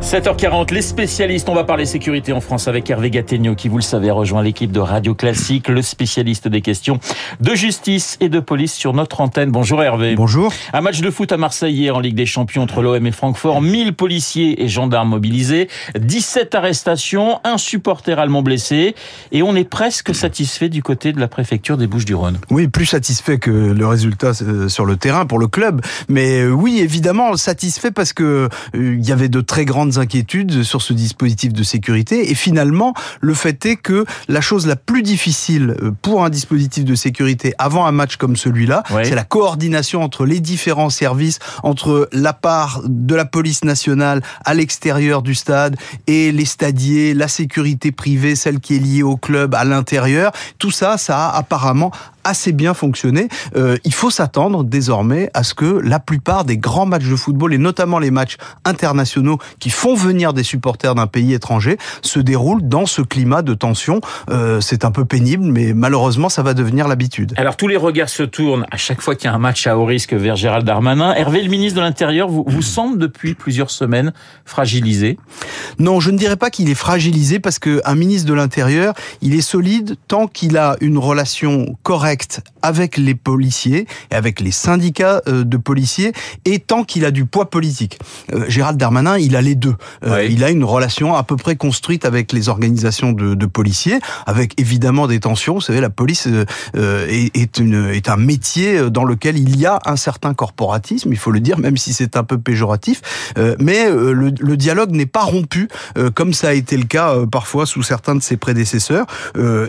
7h40, les spécialistes. On va parler sécurité en France avec Hervé Gattegno, qui, vous le savez, rejoint l'équipe de Radio Classique, le spécialiste des questions de justice et de police sur notre antenne. Bonjour Hervé. Bonjour. Un match de foot à Marseille hier en Ligue des Champions entre l'OM et Francfort. 1000 policiers et gendarmes mobilisés, 17 arrestations, un supporter allemand blessé. Et on est presque satisfait du côté de la préfecture des Bouches-du-Rhône. Oui, plus satisfait que le résultat euh, sur le terrain pour le club. Mais euh, oui, évidemment, satisfait parce que euh, il y avait de très grandes inquiétudes sur ce dispositif de sécurité. Et finalement, le fait est que la chose la plus difficile euh, pour un dispositif de sécurité avant un match comme celui-là, Oui. c'est la coordination entre les différents services, entre la part de la police nationale à l'extérieur du stade et les stadiers, la sécurité privée, celle qui est liée au club à l'intérieur. Tout ça, ça a apparemment assez bien fonctionné. Euh, il faut s'attendre désormais à ce que la plupart des grands matchs de football et notamment les matchs internationaux qui font venir des supporters d'un pays étranger se déroulent dans ce climat de tension. Euh, c'est un peu pénible, mais malheureusement, ça va devenir l'habitude. Alors tous les regards se tournent à chaque fois qu'il y a un match à haut risque vers Gérald Darmanin. Hervé, le ministre de l'Intérieur, vous, vous semble depuis plusieurs semaines fragilisé. Non, je ne dirais pas qu'il est fragilisé parce que un ministre de l'Intérieur, il est solide tant qu'il a une relation correcte avec les policiers et avec les syndicats euh, de policiers et tant qu'il a du poids politique. Euh, Gérald Darmanin, il a les deux. Euh. Il a une relation à peu près construite avec les organisations de, de policiers, avec évidemment des tensions. Vous savez, la police est, est, une, est un métier dans lequel il y a un certain corporatisme, il faut le dire, même si c'est un peu péjoratif. Mais le, le dialogue n'est pas rompu, comme ça a été le cas parfois sous certains de ses prédécesseurs.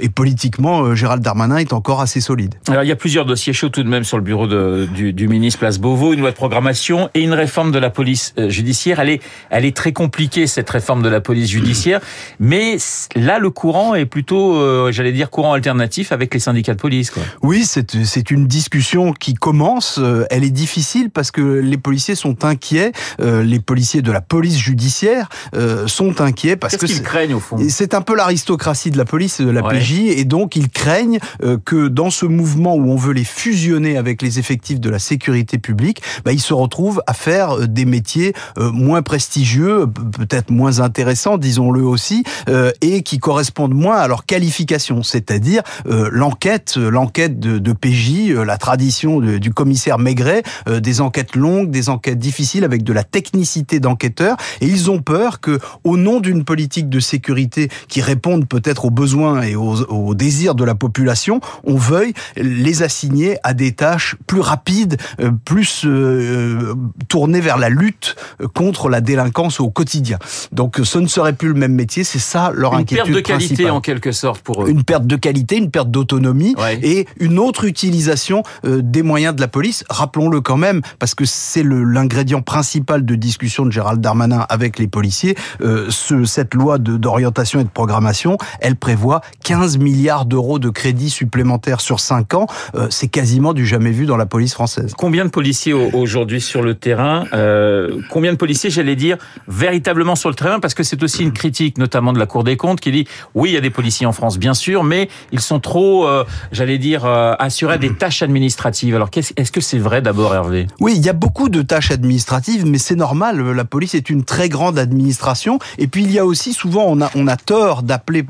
Et politiquement, Gérald Darmanin est encore assez solide. Alors il y a plusieurs dossiers chauds tout de même sur le bureau de- du, du ministre Place Beauvau, une loi de programmation et une réforme de la police euh, judiciaire. Elle est, elle est très compliquée cette réforme de la police judiciaire, mais là le courant est plutôt, euh, j'allais dire courant alternatif avec les syndicats de police. Quoi. Oui, c'est une discussion qui commence. Euh, Elle est difficile parce que les policiers sont inquiets. Euh, les policiers de la police judiciaire euh, sont inquiets parce Qu'est-ce que qu'ils craignent au fond? C'est un peu l'aristocratie de la police, de la Ouais. PJ, et donc ils craignent que dans ce mouvement où on veut les fusionner avec les effectifs de la sécurité publique, bah, ils se retrouvent à faire euh, des métiers euh, moins prestigieux, peut-être moins intéressants, disons-le aussi, euh, et qui correspondent moins à leur qualification, c'est-à-dire l'enquête, l'enquête de, de PJ, la tradition du commissaire Maigret, des enquêtes longues, des enquêtes difficiles avec de la technicité d'enquêteur, et ils ont peur que, au nom d'une politique de sécurité qui réponde peut-être aux besoins et aux, aux désirs de la population, on veuille les assigner à des tâches plus rapides, euh, plus euh, tournées vers la lutte euh, contre la délinquance au quotidien. Donc, euh, ce ne serait plus le même métier, c'est ça leur Une inquiétude perte de qualité principale. en quelque sorte pour eux. Une perte de qualité, une perte d'autonomie Ouais. et une autre utilisation euh, des moyens de la police. Rappelons-le quand même, parce que c'est l'ingrédient principal de discussion de Gérald Darmanin avec les policiers. Euh, ce, cette loi d'orientation et de programmation, elle prévoit 15 milliards d'euros de crédits supplémentaires sur 5 ans. Euh, c'est quasiment du jamais vu dans la police française. Combien de policiers au- aujourd'hui sur le terrain euh, Combien de policiers, j'allais dire, véritablement sur le terrain Parce que c'est aussi une critique, notamment de la Cour des comptes, qui dit oui, il y a des policiers en France, bien sûr, mais ils sont trop, euh, j'allais dire, assurés à des tâches administratives. Alors, qu'est-ce- est-ce que c'est vrai d'abord, Hervé? Oui, il y a beaucoup de tâches administratives, mais c'est normal. La police est une très grande administration. Et puis il y a aussi souvent, on a, on a tort d'appeler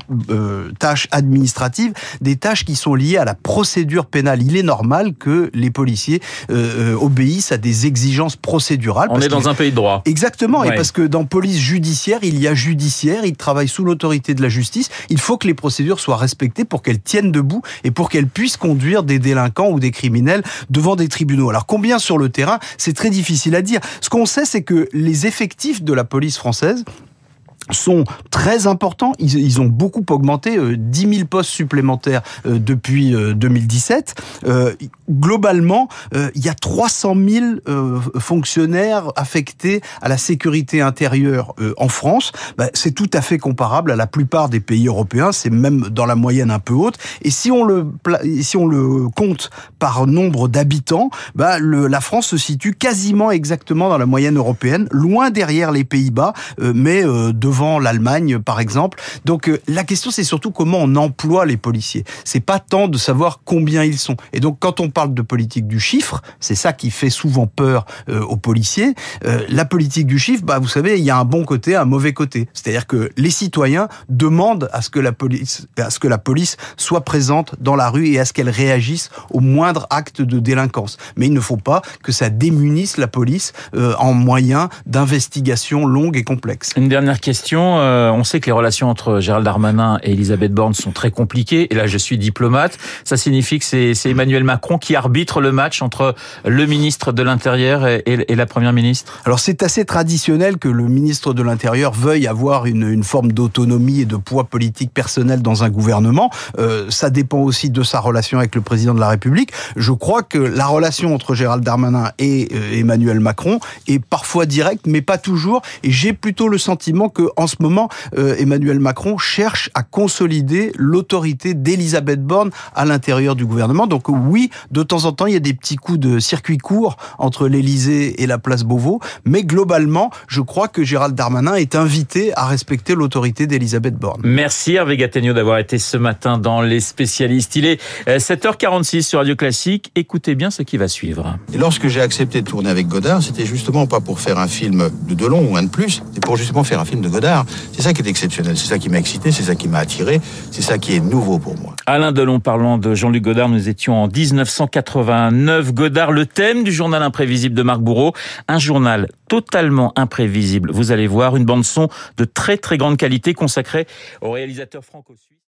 tâches administratives des tâches qui sont liées à la procédure pénale. Il est normal que les policiers euh, euh, obéissent à des exigences procédurales. On est dans un pays de droit. Exactement, et parce que dans police judiciaire, il y a judiciaire, ils travaillent sous l'autorité de la justice. Il faut que les procédures soient respectées pour qu'elles tiennent debout et pour qu'elles puissent conduire des délinquants ou des criminels devant des tribunaux. Alors combien sur le terrain, c'est très difficile à dire. Ce qu'on sait, c'est que les effectifs de la police française sont très importants. Ils, ils ont beaucoup augmenté, euh, 10 000 postes supplémentaires euh, depuis euh, 2017. Euh, globalement, euh, il y a 300 000 euh, fonctionnaires affectés à la sécurité intérieure en France. Bah, c'est tout à fait comparable à la plupart des pays européens. C'est même dans la moyenne un peu haute. Et si on le, si on le compte par nombre d'habitants, bah, le, la France se situe quasiment exactement dans la moyenne européenne, loin derrière les Pays-Bas, mais devant devant l'Allemagne, par exemple. Donc la question, c'est surtout comment on emploie les policiers. C'est pas tant de savoir combien ils sont. Et donc, quand on parle de politique du chiffre, c'est ça qui fait souvent peur aux policiers. la politique du chiffre, bah, vous savez, il y a un bon côté, un mauvais côté. C'est-à-dire que les citoyens demandent à ce que la police, à ce que la police soit présente dans la rue et à ce qu'elle réagisse au moindre acte de délinquance. Mais il ne faut pas que ça démunisse la police euh, en moyens d'investigation longue et complexe. Une dernière question. Euh, on sait que les relations entre Gérald Darmanin et Elisabeth Borne sont très compliquées. Et là, je suis diplomate. Ça signifie que c'est Emmanuel Macron qui arbitre le match entre le ministre de l'Intérieur et, la Première ministre Alors c'est assez traditionnel que le ministre de l'Intérieur veuille avoir une, une forme d'autonomie et de poids politique personnel dans un gouvernement. Euh, ça dépend aussi de sa relation avec le président de la République. Je crois que la relation entre Gérald Darmanin et euh, Emmanuel Macron est parfois directe, mais pas toujours. Et j'ai plutôt le sentiment que, en ce moment, euh, Emmanuel Macron cherche à consolider l'autorité d'Elisabeth Borne à l'intérieur du gouvernement. Donc oui, de temps en temps, il y a des petits coups de circuit court entre l'Élysée et la place Beauvau, mais globalement, je crois que Gérald Darmanin est invité à respecter l'autorité d'Elisabeth Borne. Merci Hervé Gattegno d'avoir été ce matin dans Les Spécialistes. Il est 7h46 euh, sur Radio Classique. Écoutez bien ce qui va suivre. Et lorsque j'ai accepté de tourner avec Godard, c'était justement pas pour faire un film de Delon ou un de plus, c'est pour justement faire un film de C'est ça qui est exceptionnel, c'est ça qui m'a excité, c'est ça qui m'a attiré, c'est ça qui est nouveau pour moi. Alain Delon parlant de Jean-Luc Godard, nous étions en 1989. Godard, le thème du journal imprévisible de Marc Bourreau, un journal totalement imprévisible. Vous allez voir une bande son de très très grande qualité consacrée au réalisateur franco-suisse.